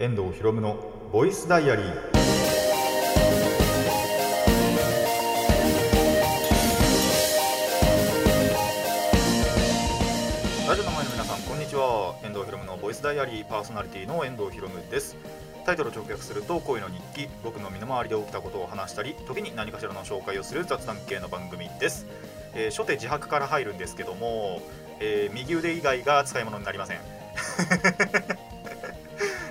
遠藤博夢のボイスダイアリーラジオの前の皆さんこんにちは。遠藤博夢のボイスダイアリーパーソナリティの遠藤博夢です。タイトルを直訳すると恋の日記。僕の身の回りで起きたことを話したり時に何かしらの紹介をする雑談系の番組です、えー初手自白から入るんですけども、えー右腕以外が使い物になりません。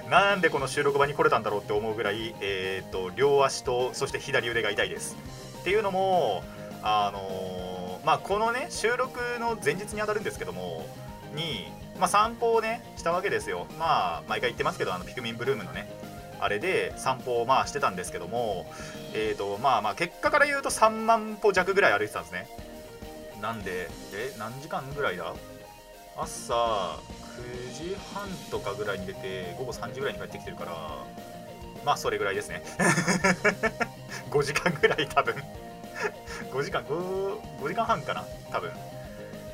なんでこの収録場に来れたんだろうって思うぐらい、えー、と両足とそして左腕が痛いです。っていうのもあのーまあこのね収録の前日に当たるんですけどもに、まあ、散歩をねしたわけですよ。まあ毎回言ってますけどあのピクミンブルームのねあれで散歩をまあしてたんですけどもえーとまあまあ結果から言うと3万歩弱ぐらい歩いてたんですね。なんでえ何時間ぐらいだ？朝9時半とかぐらいに出て午後3時ぐらいに帰ってきてるからまあそれぐらいですね。5時間ぐらい多分。5時間 5, 5時間半かな多分。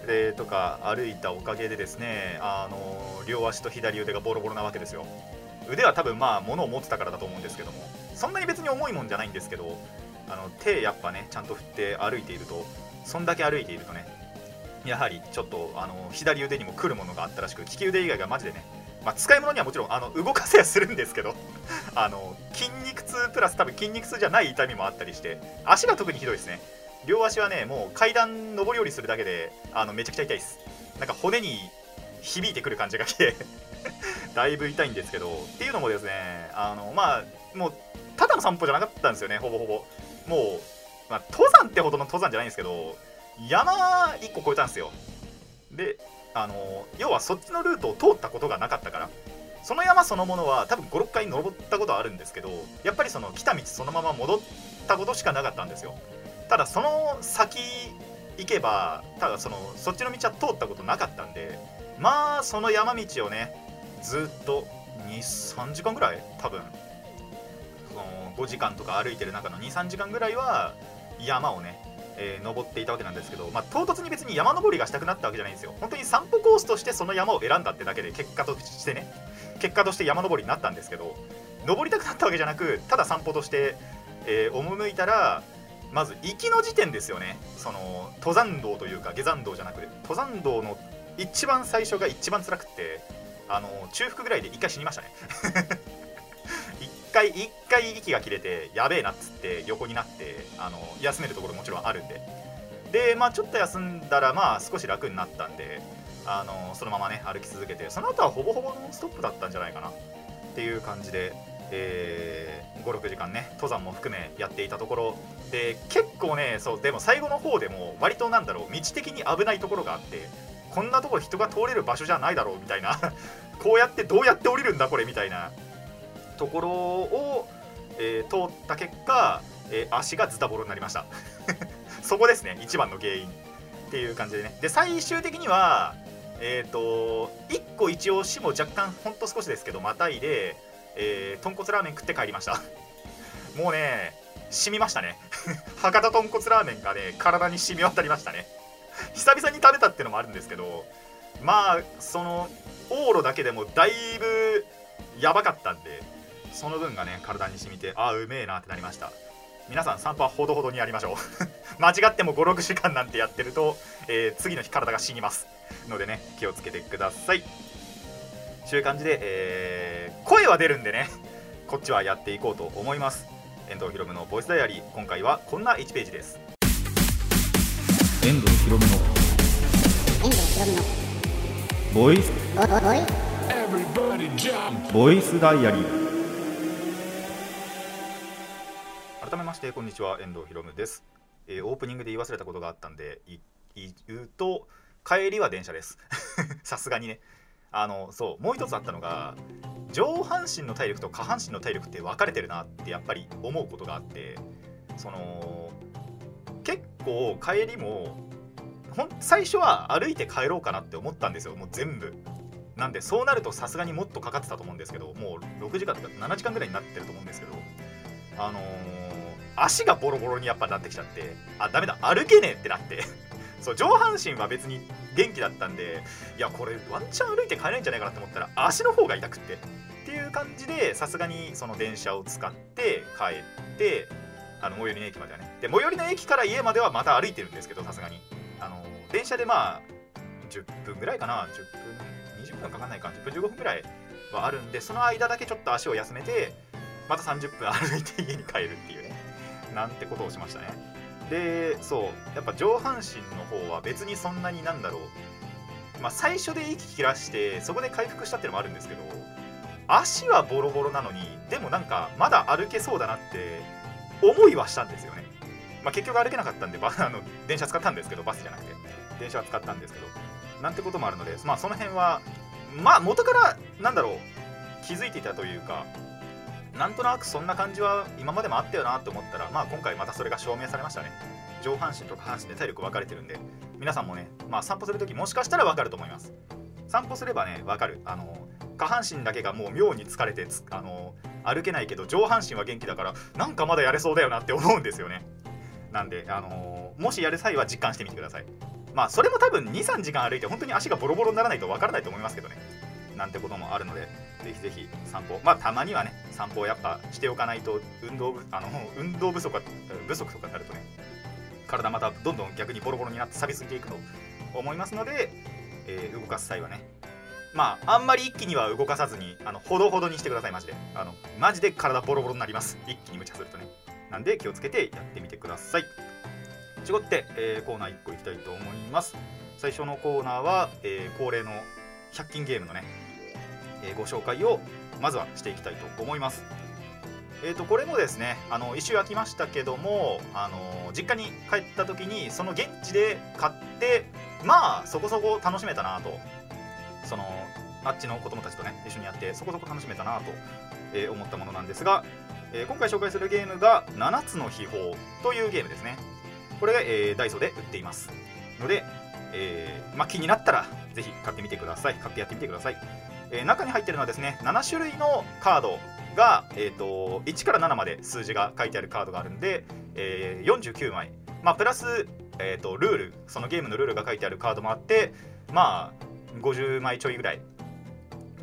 でとか歩いたおかげでですねあの両足と左腕がボロボロなわけですよ。腕は多分まあ物を持ってたからだと思うんですけども。そんなに別に重いもんじゃないんですけどあの手やっぱねちゃんと振って歩いているとそんだけ歩いているとねやはりちょっとあの左腕にも来るものがあったらしく利き腕以外がマジでね、まあ、使い物にはもちろんあの動かせやするんですけど あの筋肉痛プラス多分筋肉痛じゃない痛みもあったりして足が特にひどいですね。両足はねもう階段上り下りするだけであのめちゃくちゃ痛いです。なんか骨に響いてくる感じがして だいぶ痛いんですけどっていうのもですねあのまあもうただの散歩じゃなかったんですよねほぼほぼ。もう、まあ、登山ってほどの登山じゃないんですけど山1個越えたんですよ。であの要はそっちのルートを通ったことがなかったから。その山そのものは多分56回登ったことはあるんですけどやっぱりその来た道そのまま戻ったことしかなかったんですよ。ただその先行けばただそのそっちの道は通ったことなかったんでまあその山道をねずっと23時間ぐらい多分その5時間とか歩いてる中の23時間ぐらいは山をねえー登っていたわけなんですけど、まあ、唐突に別に山登りがしたくなったわけじゃないんですよ。本当に散歩コースとしてその山を選んだってだけで結果としてね結果として山登りになったんですけど登りたくなったわけじゃなくただ散歩として、えー赴いたらまず行きの時点ですよね。その登山道というか下山道じゃなくて登山道の一番最初が一番辛くってあの中腹ぐらいで一回死にましたね。回一回息が切れてやべえなっつって横になってあの休めるところもちろんあるんで。でまあちょっと休んだらまあ少し楽になったんであのそのままね歩き続けてその後はほぼほぼノンストップだったんじゃないかな。っていう感じで、えー、56時間ね登山も含めやっていたところ。で結構ねそうでも最後の方でも割となんだろう道的に危ないところがあってこんなところ人が通れる場所じゃないだろうみたいな。こうやってどうやって降りるんだこれみたいな。ところを、えー通った結果、えー足がズタボロになりました。そこですね一番の原因っていう感じでね。で最終的にはえっ、と1個一応死も若干ほんと少しですけどまたいで、えー豚骨ラーメン食って帰りました。もうね染みましたね。博多豚骨ラーメンがね体に染み渡りましたね。久々に食べたっていうのもあるんですけどまあその往路だけでもだいぶやばかったんでその分がね体に染みてああうめえなってなりました。皆さん散歩はほどほどにやりましょう。間違っても56時間なんてやってると、えー次の日体が死にますのでね気をつけてください。という感じで、えー声は出るんでねこっちはやっていこうと思います。遠藤ひろむのボイスダイアリー。今回はこんな1ページです。遠藤ひろむの遠藤ひろむのボイスボイスダイアリー改めましてこんにちは。遠藤ひろむです、えーオープニングで言い忘れたことがあったんで言うと帰りは電車です。さすがにね。あのそうもう一つあったのが上半身の体力と下半身の体力って分かれてるなってやっぱり思うことがあってその結構帰りもほん最初は歩いて帰ろうかなって思ったんですよもう全部。なんでそうなるとさすがにもっとかかってたと思うんですけどもう6時間とか7時間ぐらいになってると思うんですけどあのー足がボロボロにやっぱなってきちゃってあダメだ歩けねえってなって。そう上半身は別に元気だったんでいやこれワンチャン歩いて帰れないんじゃないかなと思ったら足の方が痛くって。っていう感じでさすがにその電車を使って帰ってあの最寄りの駅まではね。で最寄りの駅から家まではまた歩いてるんですけどさすがに。あの電車でまあ10分ぐらいかな。10分20分かかんないか。10分15分ぐらいはあるんでその間だけちょっと足を休めてまた30分歩いて家に帰るっていうね。なんてことをしましたね。でそうやっぱ上半身の方は別にそんなになんだろう。まあ最初で息切らしてそこで回復したっていうのもあるんですけど足はボロボロなのにでもなんかまだ歩けそうだなって思いはしたんですよね。まあ結局歩けなかったんでバ あの電車使ったんですけどバスじゃなくて。電車は使ったんですけど。なんてこともあるのでまあその辺はまあ元からなんだろう気づいていたというかなんとなくそんな感じは今までもあったよなと思ったらまあ今回またそれが証明されましたね。上半身と下半身で体力分かれてるんで皆さんもねまあ散歩するときもしかしたら分かると思います。散歩すればね分かる。あの下半身だけがもう妙に疲れてつあの歩けないけど上半身は元気だからなんかまだやれそうだよなって思うんですよね。なんであのもしやる際は実感してみてください。まあそれも多分23時間歩いて本当に足がボロボロにならないと分からないと思いますけどね。なんてこともあるのでぜひぜひ散歩まあたまにはね散歩をやっぱしておかないと運動不あの運動不足不足とかになるとね体またどんどん逆にボロボロになって錆びついていくと思いますので、えー動かす。際はねまああんまり一気には動かさずにあのほどほどにしてくださいマジで。あのマジで体ボロボロになります。一気に無茶するとね。なんで気をつけてやってみてください。ちごって、えーコーナー1個いきたいと思います。最初のコーナーは、えー恒例の100均ゲームのね、えご紹介をまずはしていきたいと思います。えー、とこれもですねあの一周空きましたけどもあの実家に帰った時にその現地で買ってまあそこそこ楽しめたなと。そのあっちの子供たちとね一緒にやってそこそこ楽しめたなと、え思ったものなんですが、え今回紹介するゲームが「7つの秘宝」というゲームですね。これが、えダイソーで売っていますので、えーまあ、気になったらぜひ買ってみてください。買ってやってみてください、えー中に入ってるのはですね7種類のカードが、えー、と1から7まで数字が書いてあるカードがあるんで、えー49枚、まあ、プラス、えー、とルール。そのゲームのルールが書いてあるカードもあってまあ50枚ちょいぐらい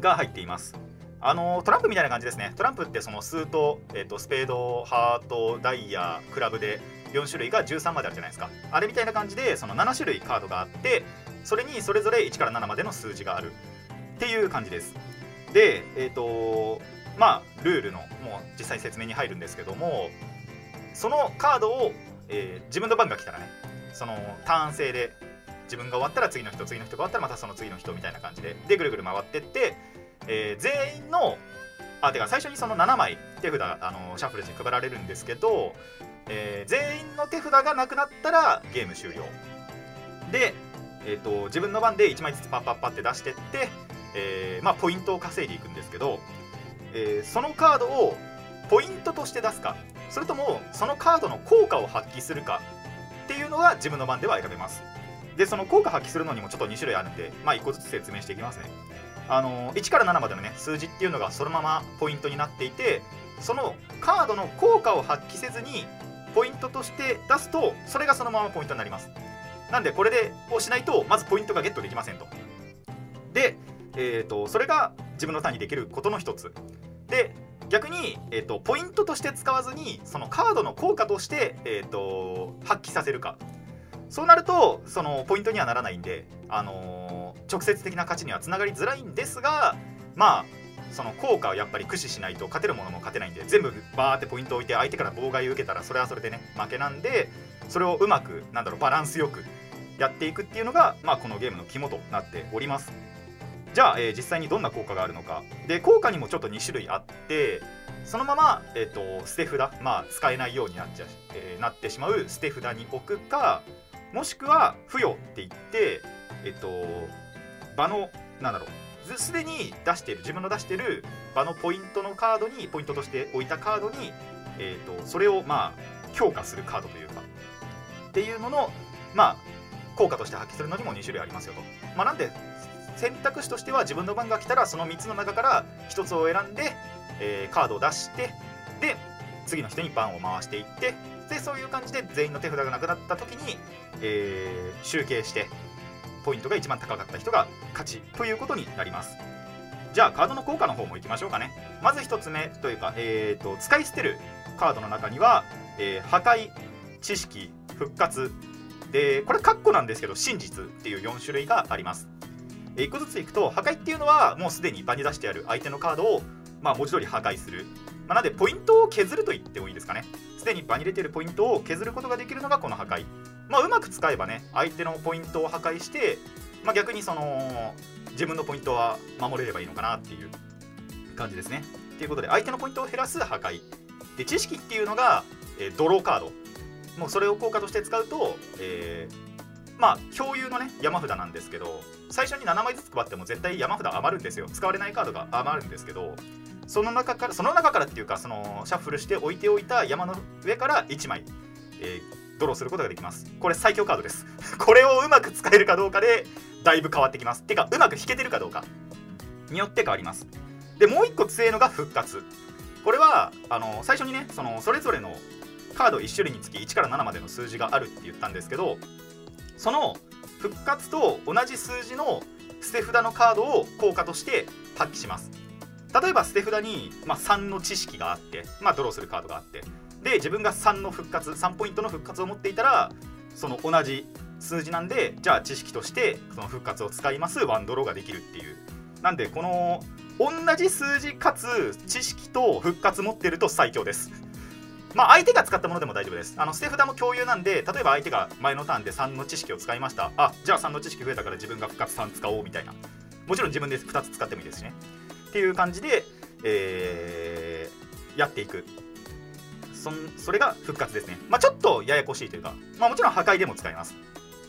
が入っています。あのトランプみたいな感じですね。トランプってその数と,、えー、とスペードハートダイヤクラブで4種類が13まであるじゃないですか。あれみたいな感じでその7種類カードがあってそれにそれぞれ1から7までの数字がある。っていう感じです。でえっ、とまあルールのもう実際説明に入るんですけどもそのカードを、えー自分の番が来たらねそのターン制で自分が終わったら次の人次の人が終わったらまたその次の人みたいな感じででぐるぐる回ってって、えー全員のあてか最初にその7枚手札あのシャッフルに配られるんですけど、えー全員の手札がなくなったらゲーム終了。で、えー、と自分の番で1枚ずつパッパッパって出してって、えーまあ、ポイントを稼いでいくんですけど、えーそのカードをポイントとして出すかそれともそのカードの効果を発揮するかっていうのが自分の番では選べます。でその効果発揮するのにもちょっと2種類あるんでまあ1個ずつ説明していきますね。あの1から7までのね数字っていうのがそのままポイントになっていてそのカードの効果を発揮せずにポイントとして出すとそれがそのままポイントになります。なんでこれでをしないとまずポイントがゲットできませんと。で、えー、とそれが自分のターンにできることの一つ。で逆に、えー、とポイントとして使わずにそのカードの効果として、えー、と発揮させるか。そうなるとそのポイントにはならないんで、あのー直接的な勝ちにはつながりづらいんですがまあその効果をやっぱり駆使しないと勝てるものも勝てないんで全部バーってポイント置いて相手から妨害を受けたらそれはそれでね負けなんでそれをうまくなんだろうバランスよくやっていくっていうのが、まあ、このゲームの肝となっております。じゃあ、えー実際にどんな効果があるのか。で効果にもちょっと2種類あってそのまま、えー、と捨て札、まあ、使えないようになっちゃ、えーなってしまう捨て札に置くかもしくは付与って言ってえっ、と場のなんだろう。ずすでに出している自分の出している場のポイントのカードにポイントとして置いたカードに、えー、とそれをまあ強化するカードというか。っていうののまあ効果として発揮するのにも2種類ありますよと。まあ、なんで選択肢としては自分の番が来たらその3つの中から1つを選んで、えーカードを出してで次の人に番を回していってでそういう感じで全員の手札がなくなった時に、えー集計してポイントが一番高かった人が勝ちということになります。じゃあカードの効果の方もいきましょうかね。まず1つ目というか、えー、と使い捨てるカードの中には、えー破壊知識復活。でこれカッコなんですけど真実っていう4種類があります。えー1個ずついくと破壊っていうのはもうすでに場に出してある相手のカードを、まあ、文字通り破壊する、まあ、なのでポイントを削ると言ってもいいですかね。すでに場に出てるポイントを削ることができるのがこの破壊。まあうまく使えばね相手のポイントを破壊して、まあ、逆にその自分のポイントは守れればいいのかなっていう。感じですね。ということで相手のポイントを減らす破壊。で知識っていうのが、えードローカード。もうそれを効果として使うと、えーまあ共有のね山札なんですけど最初に7枚ずつ配っても絶対山札余るんですよ。使われないカードが余るんですけどその中からその中からっていうかそのシャッフルして置いておいた山の上から1枚、えードローすることができます。これ最強カードです。これをうまく使えるかどうかでだいぶ変わってきます。てかうまく引けてるかどうか。によって変わります。でもう一個強いのが復活。これはあの最初にねそのそれぞれのカード1種類につき1から7までの数字があるって言ったんですけどその復活と同じ数字の捨て札のカードを効果として発揮します。例えば捨て札に、まあ、3の知識があって、まあ、ドローするカードがあってで自分が3の復活3ポイントの復活を持っていたらその同じ数字なんでじゃあ知識としてその復活を使いますワンドローができるっていう。なんでこの同じ数字かつ知識と復活持ってると最強です。まあ相手が使ったものでも大丈夫です。あの捨て札も共有なんで例えば相手が前のターンで3の知識を使いました。あじゃあ3の知識増えたから自分が復活3使おうみたいな。もちろん自分で2つ使ってもいいですしね。っていう感じで、えーやっていく。そそれが復活ですね。まあちょっとややこしいというかまあもちろん破壊でも使います。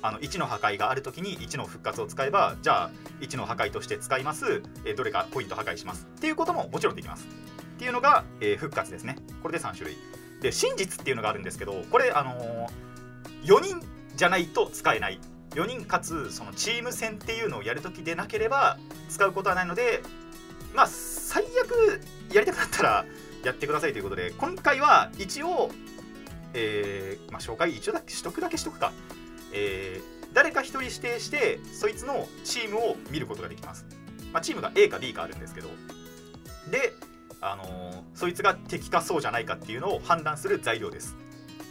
あの1の破壊があるときに1の復活を使えばじゃあ1の破壊として使います、えどれかポイント破壊します。っていうことももちろんできます。っていうのが、えー復活ですね。これで3種類。で真実っていうのがあるんですけどこれあのー4人じゃないと使えない。4人かつそのチーム戦っていうのをやるときでなければ使うことはないのでまあ最悪やりたくなったらやってくださいということで今回は一応、えーまあ、紹介一応だけしとくだけしとくか、えー誰か一人指定してそいつのチームを見ることができます、まあ、チームが A か B かあるんですけど。で、あのそいつが敵かそうじゃないかっていうのを判断する材料です。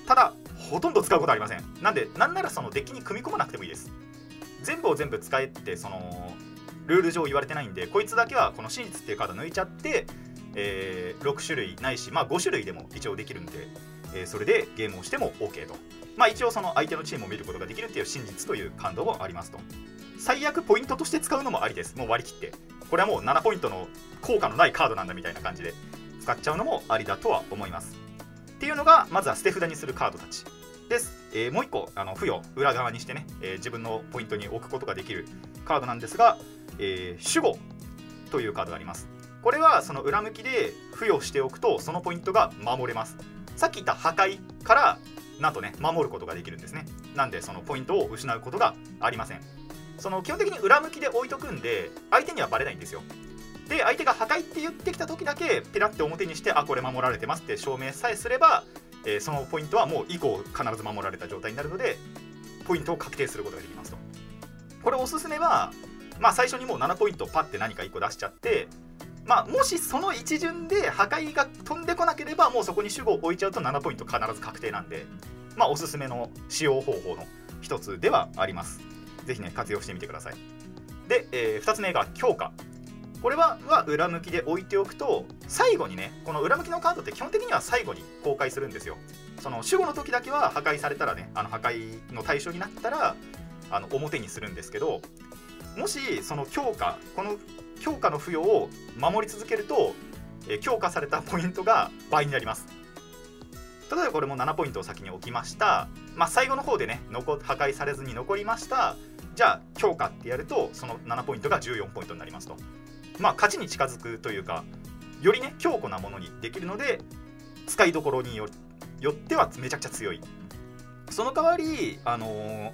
ただほとんど使うことありません。なんでなんならそのデッキに組み込まなくてもいいです。全部を全部使えってそのルール上言われてないんでこいつだけはこの真実っていうカード抜いちゃって、えー6種類ないし、まあ、5種類でも一応できるんで、えーそれでゲームをしても OK と。まあ一応その相手のチームを見ることができるっていう真実という感動もありますと。最悪ポイントとして使うのもありです。もう割り切って。これはもう7ポイントの効果のないカードなんだみたいな感じで使っちゃうのもありだとは思います。っていうのがまずは捨て札にするカードたちです、えーもう一個あの付与裏側にしてね、えー自分のポイントに置くことができるカードなんですが、えー守護というカードがあります。これはその裏向きで付与しておくとそのポイントが守れます。さっき言った破壊からなんとね守ることができるんですね。なんでそのポイントを失うことがありません。その基本的に裏向きで置いとくんで相手にはバレないんですよ。で相手が破壊って言ってきた時だけペラって表にしてあこれ守られてますって証明さえすれば、えーそのポイントはもう以降必ず守られた状態になるのでポイントを確定することができますと。これおすすめはまあ最初にもう7ポイントパッて何か1個出しちゃってまあもしその一巡で破壊が飛んでこなければもうそこに守護を置いちゃうと7ポイント必ず確定なんでまあおすすめの使用方法の一つではあります。ぜひね活用してみてください。で、え2つ目が強化。これはは裏向きで置いておくと最後にねこの裏向きのカードって基本的には最後に公開するんですよ。その守護の時だけは破壊されたらねあの破壊の対象になったらあの表にするんですけどもしその強化この強化の付与を守り続けると、えー強化されたポイントが倍になります。例えばこれも7ポイントを先に置きました、まあ、最後の方でね残破壊されずに残りました。じゃあ強化ってやるとその7ポイントが14ポイントになりますと。まあ勝ちに近づくというかよりね強固なものにできるので使いどころによってはめちゃくちゃ強い。その代わりあのー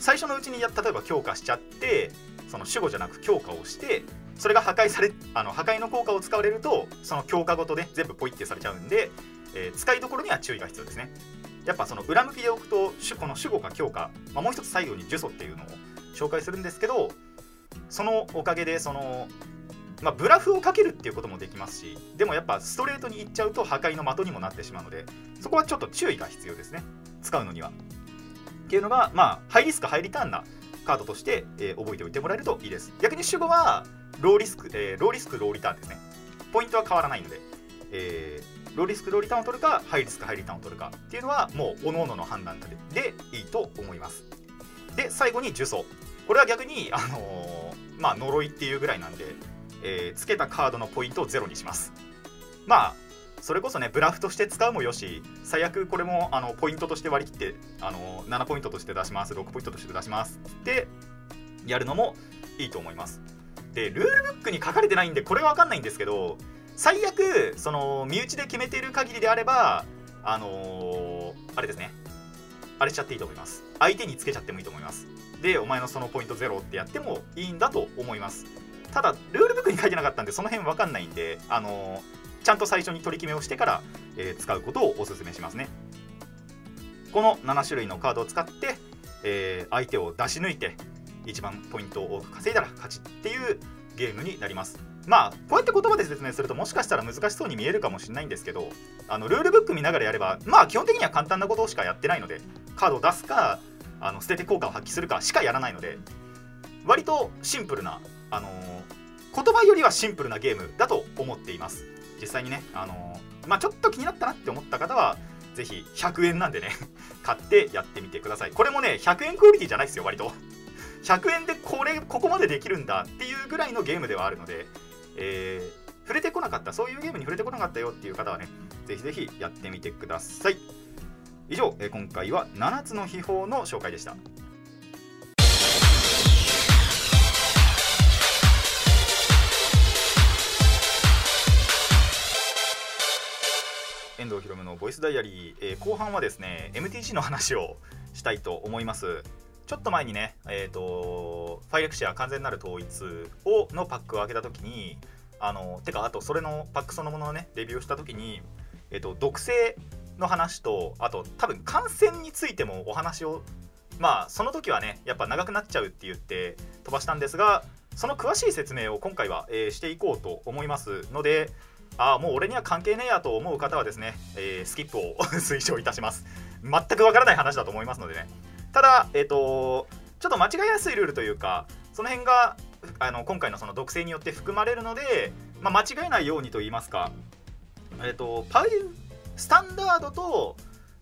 最初のうちに例えば強化しちゃってその守護じゃなく強化をしてそれが破壊されあの破壊の効果を使われるとその強化ごとね全部ポイってされちゃうんで、えー使いどころには注意が必要ですね。やっぱその裏向きで置くとこの守護か強化、まあ、もう一つ最後に呪詛っていうのを紹介するんですけどそのおかげでそのまあ、ブラフをかけるっていうこともできますしでもやっぱストレートにいっちゃうと破壊の的にもなってしまうのでそこはちょっと注意が必要ですね。使うのには。っていうのがまあハイリスクハイリターンなカードとして、えー覚えておいてもらえるといいです。逆に守護はローリスク、えーローリスクローリターンですね。ポイントは変わらないので、えーローリスクローリターンを取るかハイリスクハイリターンを取るかっていうのはもう各々の判断でいいと思います。で最後に呪詛これは逆にあのーまあ呪いっていうぐらいなんで、えーつけたカードのポイントをゼロにします。まあそれこそねブラフとして使うもよし最悪これもあのポイントとして割り切ってあの7ポイントとして出します6ポイントとして出します。ってやるのもいいと思います。でルールブックに書かれてないんでこれは分かんないんですけど最悪その身内で決めている限りであればあのーあれですね。あれしちゃっていいと思います。相手につけちゃってもいいと思います。でお前のそのポイントゼロってやってもいいんだと思います。ただルールブックに書いてなかったんでその辺分かんないんであのーちゃんと最初に取り決めをしてから、えー使うことをお勧めしますね。この7種類のカードを使って、えー相手を出し抜いて一番ポイントを多く稼いだら勝ちっていうゲームになります。まあこうやって言葉で説明するともしかしたら難しそうに見えるかもしれないんですけどあのルールブック見ながらやればまあ基本的には簡単なことしかやってないのでカードを出すかあの捨てて効果を発揮するかしかやらないので割とシンプルな、あのー言葉よりはシンプルなゲームだと思っています。実際にね、あのーまあ、ちょっと気になったなって思った方はぜひ100円なんでね 買ってやってみてください。これもね100円クオリティじゃないですよ割と。100円でこれここまでできるんだっていうぐらいのゲームではあるので、えー触れてこなかったそういうゲームに触れてこなかったよっていう方はねぜひぜひやってみてください。以上、えー今回は7つの秘宝の紹介でした。遠藤ひろむのボイスダイアリー、えー後半はですね MTG の話をしたいと思います。ちょっと前にね、えー、とファイレクシア完全なる統一をのパックを開けた時にあのてかあとそれのパックそのもののねレビューをした時に、えー、と毒性の話とあと多分感染についてもお話をまあその時はねやっぱ長くなっちゃうって言って飛ばしたんですがその詳しい説明を今回は、えーしていこうと思いますのでああもう俺には関係ねえやと思う方はですね、えースキップを 推奨いたします。全くわからない話だと思いますのでね。ただえっ、とちょっと間違いやすいルールというかその辺があの今回のその毒性によって含まれるので、まあ、間違えないようにと言いますかえっ、とパイスタンダードと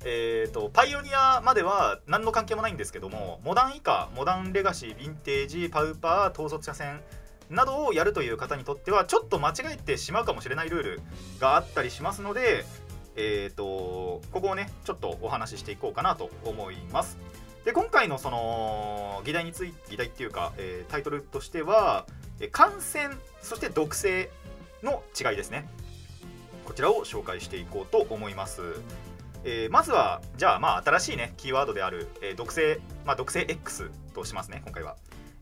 えー、とパイオニアまでは何の関係もないんですけどもモダン以下モダンレガシーヴィンテージパウパー統率車線などをやるという方にとってはちょっと間違えてしまうかもしれないルールがあったりしますので、えー、とここをねちょっとお話ししていこうかなと思います。で今回のその議題について議題っていうか、えータイトルとしては感染そして毒性の違いですね。こちらを紹介していこうと思います。えーまずはじゃあまあ新しいねキーワードである、えー毒性、まあ、毒性 X としますね今回は、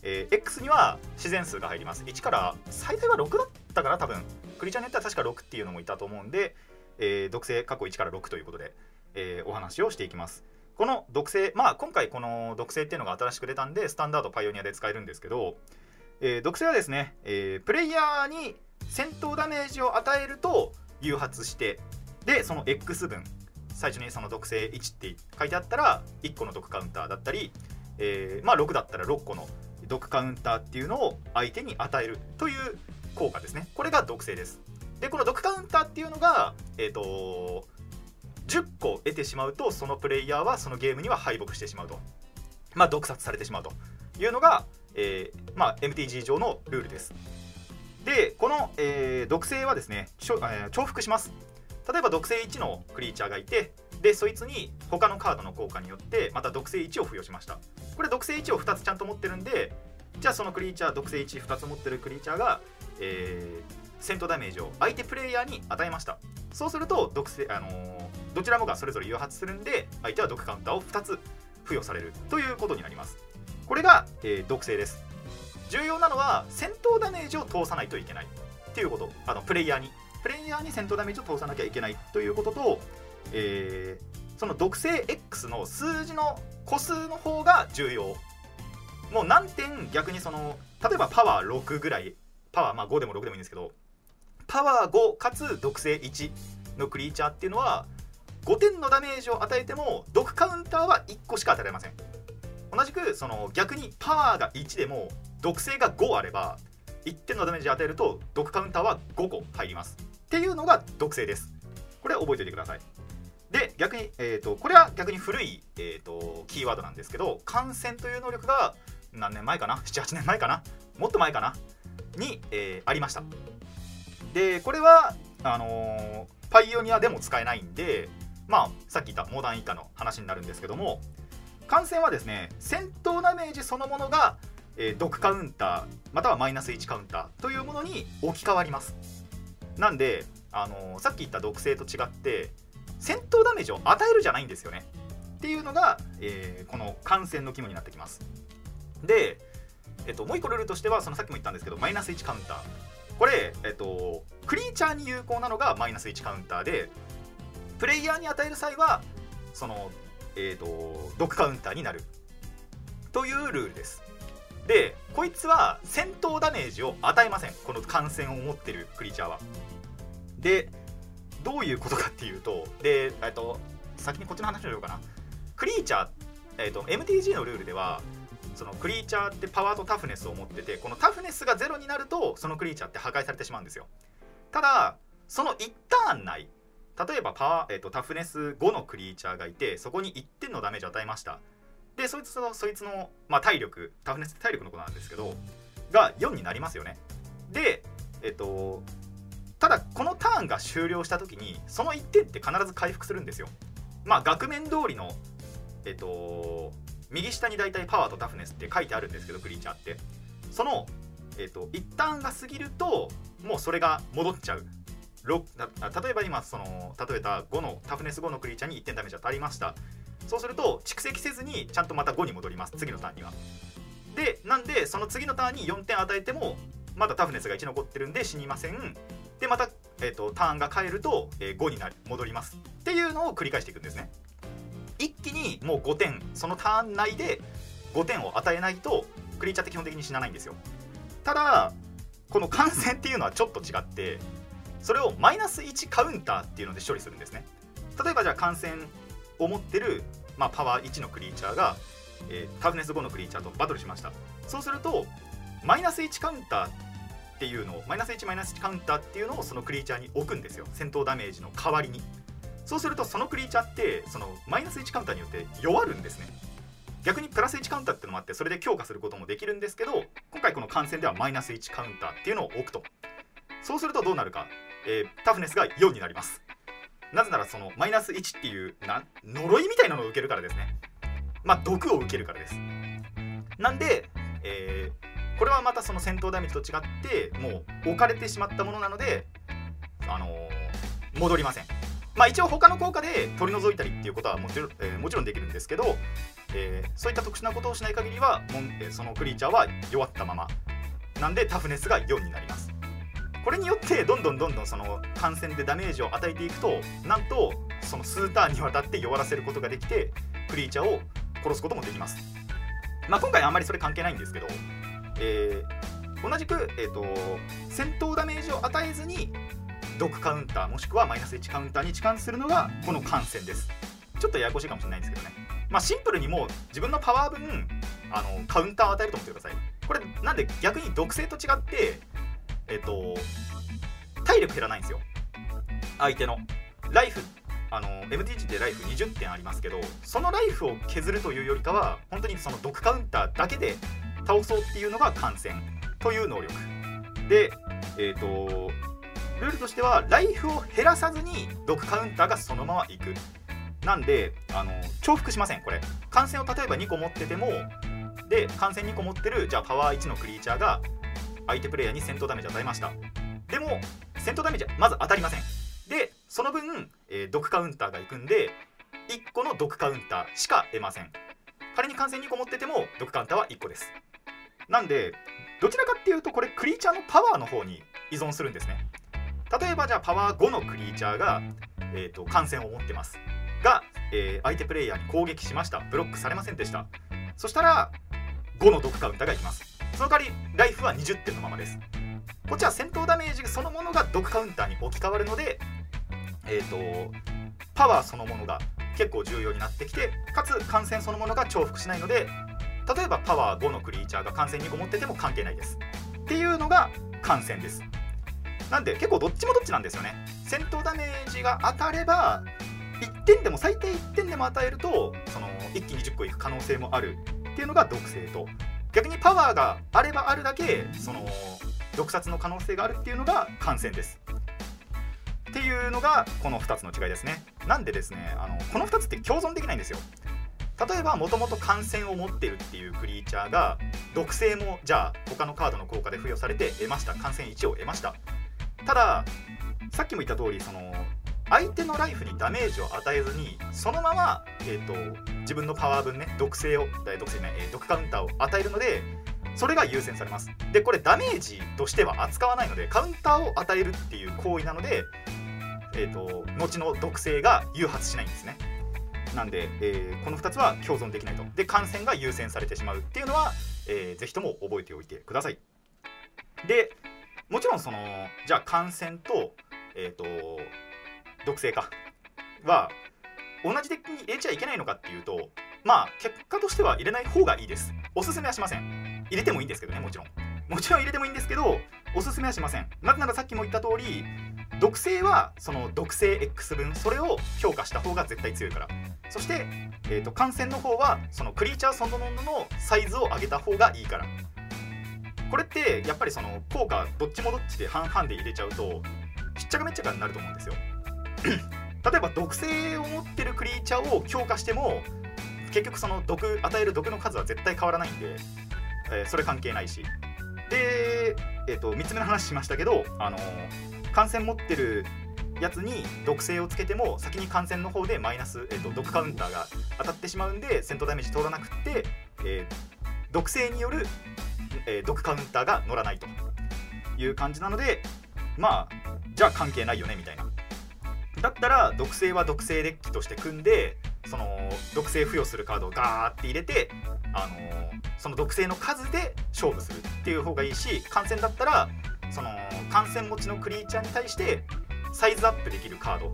えー X には自然数が入ります。1から最大は6だったかな多分。クリちゃんによっては確か6っていうのもいたと思うんで、え毒性過去1から6ということで、えお話をしていきます。この毒性まあ今回この毒性っていうのが新しく出たんでスタンダードパイオニアで使えるんですけど、えー毒性はですね、えープレイヤーに戦闘ダメージを与えると誘発してでその X 分最初にその毒性1って書いてあったら1個の毒カウンターだったり、えーまあ6だったら6個の毒カウンターっていうのを相手に与えるという効果ですね。これが毒性です。でこの毒カウンターっていうのがえっ、と10個得てしまうとそのプレイヤーはそのゲームには敗北してしまうと。まあ毒殺されてしまうと。いうのが、えーまあ、MTG 上のルールです。でこの、えー毒性はですね、えー重複します。例えば毒性1のクリーチャーがいてでそいつに他のカードの効果によってまた毒性1を付与しました。これ毒性1を2つちゃんと持ってるんでじゃあそのクリーチャー毒性12つ持ってるクリーチャーが、えー戦闘ダメージを相手プレイヤーに与えました。そうすると毒性、あのーどちらもがそれぞれ誘発するんで相手は毒カウンターを2つ付与されるということになります。これが、えー毒性です。重要なのは戦闘ダメージを通さないといけないっていうこと。あのプレイヤーに。プレイヤーに戦闘ダメージを通さなきゃいけないということと、えーその毒性 X の数字の個数の方が重要。もう何点逆にその例えばパワー6ぐらい。パワー、まあ、5でも6でもいいんですけどパワー5かつ毒性1のクリーチャーっていうのは5点のダメージを与えても毒カウンターは1個しか与えられません。同じくその逆にパワーが1でも毒性が5あれば1点のダメージを与えると毒カウンターは5個入ります。っていうのが毒性です。これは覚えておいてください。で逆に、えーと、これは逆に古い、えーと、キーワードなんですけど感染という能力が何年前かな？78年前かな？もっと前かな？に、えー、ありました。でこれはあのー、パイオニアでも使えないんでまあさっき言ったモダン以下の話になるんですけども感染はですね戦闘ダメージそのものが、えー、毒カウンターまたはマイナス1カウンターというものに置き換わります。なんで、あのー、さっき言った毒性と違って戦闘ダメージを与えるじゃないんですよね。っていうのが、えー、この感染の肝になってきます。で、えっと、もう一個ルールとしてはそのさっきも言ったんですけどマイナス1カウンター。これ、えっと、クリーチャーに有効なのがマイナス1カウンターでプレイヤーに与える際はその、えっと、毒カウンターになる。というルールです。でこいつは戦闘ダメージを与えません。この感染を持ってるクリーチャーは。でどういうことかっていうとで、えっと、先にこっちの話しようかな。クリーチャー、えっと、MTG のルールではそのクリーチャーってパワーとタフネスを持っててこのタフネスがゼロになるとそのクリーチャーって破壊されてしまうんですよ。ただその1ターン内例えばパワー、えーと、タフネス5のクリーチャーがいてそこに1点のダメージを与えました。でそいつのそいつの、まあ、体力タフネスって体力の子なんですけどが4になりますよね。でえっ、ー、とただこのターンが終了した時にその1点って必ず回復するんですよ。まあ額面通りのえっと右下に大体パワーとタフネスって書いてあるんですけどクリーチャーって。そのえっと一旦が過ぎるともうそれが戻っちゃう。例えば今その例えた5のタフネス5のクリーチャーに1点ダメージ当たりました。そうすると蓄積せずにちゃんとまた5に戻ります。次のターンには。でなんでその次のターンに4点与えてもまだタフネスが1残ってるんで死にません。でまた、えーと、ターンが変えると、えー、5になり戻ります。っていうのを繰り返していくんですね。一気にもう5点そのターン内で5点を与えないとクリーチャーって基本的に死なないんですよ。ただこの感染っていうのはちょっと違ってそれをマイナス1カウンターっていうので処理するんですね。例えばじゃあ感染を持ってる、まあ、パワー1のクリーチャーが、えー、タフネス5のクリーチャーとバトルしました。そうするとマイナス1カウンターっていうのをマイナス1マイナス1カウンターっていうのをそのクリーチャーに置くんですよ。戦闘ダメージの代わりに。そうするとそのクリーチャーってそのマイナス1カウンターによって弱るんですね。逆にプラス1カウンターっていうのもあってそれで強化することもできるんですけど今回この感染ではマイナス1カウンターっていうのを置くと。そうするとどうなるか、えー、タフネスが4になります。なぜならそのマイナス1っていうな呪いみたいなのを受けるからですね。まあ毒を受けるからです。なんで、えー、これはまたその戦闘ダメージと違ってもう置かれてしまったものなので、あのー、戻りません。まあ一応他の効果で取り除いたりっていうことはもちろん,、えー、もちろんできるんですけど、え、そういった特殊なことをしない限りはもん、えそのクリーチャーは弱ったまま。なんでタフネスが4になります。これによってどんどんどんどんその感染でダメージを与えていくとなんとその数ターンにわたって弱らせることができてクリーチャーを殺すこともできます。まあ今回あんまりそれ関係ないんですけどえー、同じく、えーと、戦闘ダメージを与えずに毒カウンターもしくはマイナス1カウンターに置換するのがこの感染です。ちょっとややこしいかもしれないんですけどね。まあシンプルにもう自分のパワー分あのカウンターを与えると思ってください。これなんで逆に毒性と違ってえっ、と体力減らないんですよ。相手の。ライフあの MTG でライフ20点ありますけどそのライフを削るというよりかは本当にその毒カウンターだけで倒そうっていうのが感染という能力。でえっ、とルールとしてはライフを減らさずに毒カウンターがそのままいく。なんであの重複しませんこれ。感染を例えば2個持っててもで感染2個持ってるじゃあパワー1のクリーチャーが相手プレイヤーに戦闘ダメージ与えました。でも戦闘ダメージはまず当たりません。でその分、えー、毒カウンターがいくんで1個の毒カウンターしか得ません。仮に感染2個持ってても毒カウンターは1個です。なんでどちらかっていうとこれクリーチャーのパワーの方に依存するんですね。例えばじゃあパワー5のクリーチャーが、えーと、感染を持ってます。が、えー、相手プレイヤーに攻撃しました。ブロックされませんでした。そしたら5の毒カウンターがいきます。その代わりライフは20点のままです。こっちは戦闘ダメージそのものが毒カウンターに置き換わるのでえっ、とパワーそのものが結構重要になってきてかつ感染そのものが重複しないので例えばパワー5のクリーチャーが感染2個持ってても関係ないです。っていうのが感染です。なんで結構どっちもどっちなんですよね。戦闘ダメージが当たれば1点でも最低1点でも与えるとその一気に10個いく可能性もある。っていうのが毒性と。逆にパワーがあればあるだけその毒殺の可能性があるっていうのが感染です。っていうのがこの2つの違いですね。なんでですねあのこの2つって共存できないんですよ。例えばもともと感染を持ってるっていうクリーチャーが毒性もじゃあ他のカードの効果で付与されて得ました。感染1を得ました。たださっきも言った通りその相手のライフにダメージを与えずにそのまま、えーと、自分のパワー分ね毒性を毒性ね、えー、毒カウンターを与えるのでそれが優先されます。でこれダメージとしては扱わないのでカウンターを与えるっていう行為なので、えーと、後の毒性が誘発しないんですね。なんで、えー、この2つは共存できないと。で感染が優先されてしまうっていうのは、えー、ぜひとも覚えておいてください。でもちろんそのじゃあ感染と,、えーと毒性か。は同じデッキに入れちゃいけないのかっていうとまあ結果としては入れない方がいいです。おすすめはしません。入れてもいいんですけどねもちろん。もちろん入れてもいいんですけどおすすめはしません。なぜならさっきも言った通り毒性はその毒性 X 分それを強化した方が絶対強いから。そして、えーと、感染の方はそのクリーチャーそのもののサイズを上げた方がいいから。これってやっぱりその効果どっちもどっちで半々で入れちゃうとしっちゃかめっちゃかになると思うんですよ。例えば毒性を持ってるクリーチャーを強化しても結局その毒与える毒の数は絶対変わらないんで、えー、それ関係ないし。で、えーと、3つ目の話しましたけど、あのー、感染持ってるやつに毒性をつけても先に感染の方でマイナス、えーと、毒カウンターが当たってしまうんで戦闘ダメージ通らなくって、えー、毒性による、えー、毒カウンターが乗らないという感じなのでまあじゃあ関係ないよねみたいな。だったら毒性は毒性デッキとして組んでその毒性付与するカードをガーって入れて、あのその毒性の数で勝負するっていう方がいいし感染だったらその感染持ちのクリーチャーに対してサイズアップできるカード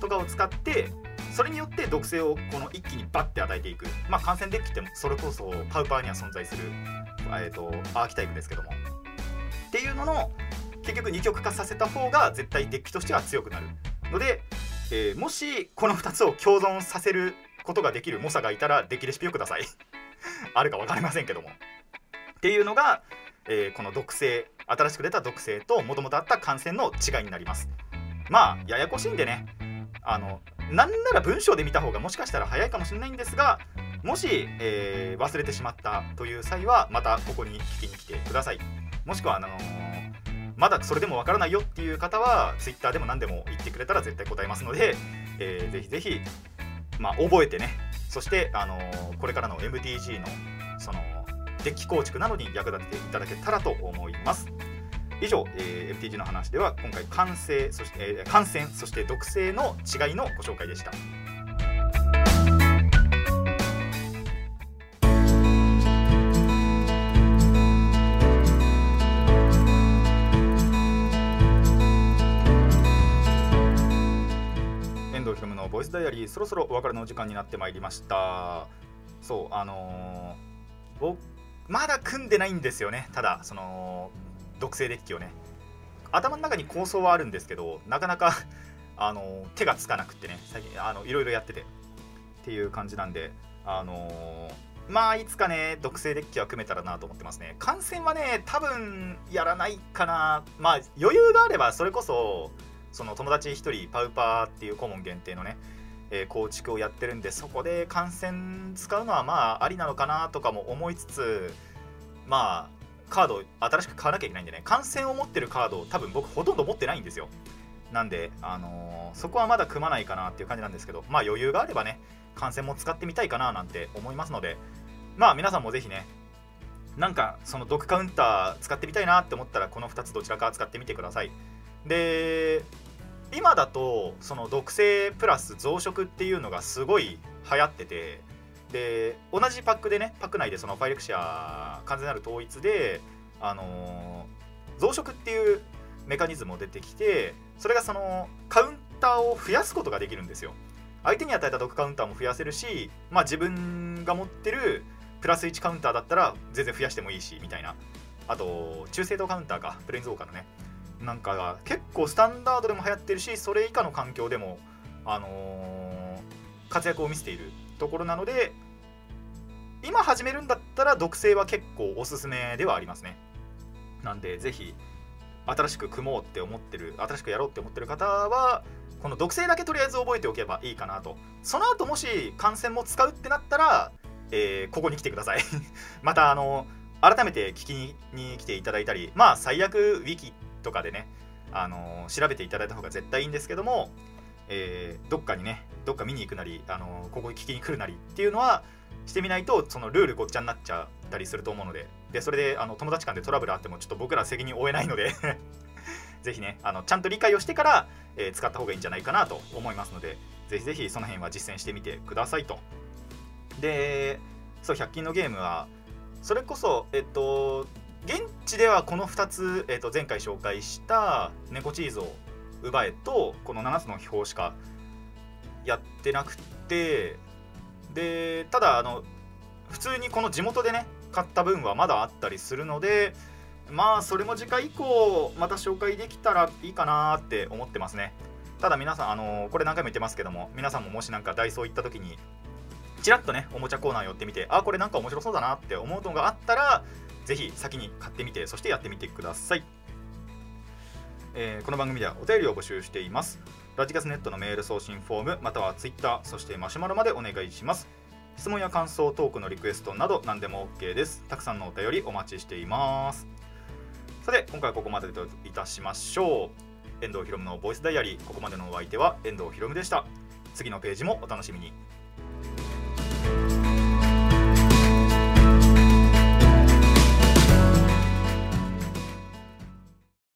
とかを使ってそれによって毒性をこの一気にバッて与えていく。まあ感染デッキってそれこそパウパーには存在する、えーと、アーキタイプですけども。っていうのの結局二極化させた方が絶対デッキとしては強くなる。ので、えー、もしこの2つを共存させることができる猛者がいたらデッキレシピをください。あるか分かりませんけども。っていうのが、えー、この毒性新しく出た毒性ともともとあった感染の違いになります。まあややこしいんでね。あのなんなら文章で見た方がもしかしたら早いかもしれないんですがもし、えー、忘れてしまったという際はまたここに聞きに来てください。もしくはあのーまだそれでもわからないよっていう方は Twitter でも何でも言ってくれたら絶対答えますので、えー、ぜひぜひ、まあ、覚えてねそして、あのー、これからの MTG のそのデッキ構築などに役立てていただけたらと思います。以上、えー、MTG の話では今回感染そして、えー、感染そして毒性の違いのご紹介でした。スダイアリーそろそろお別れのお時間になってまいりました。そうあのー、僕まだ組んでないんですよね。ただその毒性デッキをね。頭の中に構想はあるんですけどなかなか あの、手がつかなくってね。最近あのいろいろやってて。っていう感じなんであのー、まあいつかね毒性デッキは組めたらなと思ってますね。感染はね多分やらないかな。まあ余裕があればそれこそその友達1人パウパーっていう顧問限定のね、え、構築をやってるんでそこで観戦使うのはまあありなのかなとかも思いつつまあカード新しく買わなきゃいけないんでね観戦を持ってるカードを多分僕ほとんど持ってないんですよ。なんで、あのー、そこはまだ組まないかなっていう感じなんですけどまあ余裕があればね観戦も使ってみたいかななんて思いますのでまあ皆さんもぜひねなんかその毒カウンター使ってみたいなって思ったらこの2つどちらか使ってみてください。で今だとその毒性プラス増殖っていうのがすごい流行っててで同じパックでねパック内でそのファイレクシア完全なる統一であの増殖っていうメカニズムも出てきてそれがそのカウンターを増やすことができるんですよ。相手に与えた毒カウンターも増やせるしまあ自分が持ってるプラス1カウンターだったら全然増やしてもいいしみたいな。あと中性度カウンターかプレインズウォーカーのね。なんか結構スタンダードでも流行ってるしそれ以下の環境でもあのー活躍を見せているところなので今始めるんだったら毒性は結構おすすめではありますね。なんでぜひ新しく組もうって思ってる新しくやろうって思ってる方はこの毒性だけとりあえず覚えておけばいいかなと。その後もし感染も使うってなったら、えーここに来てください。またあの改めて聞きに来ていただいたりまあ最悪ウィキとかでねあの調べていただいた方が絶対いいんですけども、えーどっかにねどっか見に行くなりあのここに聞きに来るなりっていうのはしてみないとそのルールごっちゃになっちゃったりすると思うのででそれであの友達間でトラブルあってもちょっと僕ら責任負えないので ぜひねあのちゃんと理解をしてから、えー使った方がいいんじゃないかなと思いますのでぜひぜひその辺は実践してみてくださいと。でそう100均のゲームはそれこそえっと現地ではこの2つ、えっと、前回紹介した猫チーズを奪えとこの7つの秘宝しかやってなくてでただあの普通にこの地元でね買った分はまだあったりするのでまあそれも次回以降また紹介できたらいいかなって思ってますね。ただ皆さんあのこれ何回も言ってますけども皆さんももしなんかダイソー行った時にちらっとねおもちゃコーナー寄ってみてあこれなんか面白そうだなって思うのがあったらぜひ先に買ってみてそしてやってみてください、えーこの番組ではお便りを募集しています。ラジカスネットのメール送信フォームまたはツイッターそしてマシュマロまでお願いします。質問や感想トークのリクエストなど何でも OK です。たくさんのお便りお待ちしています。さて今回はここまでといたしましょう。遠藤ひろむのボイスダイアリー。ここまでのお相手は遠藤ひろむでした。次のページもお楽しみに。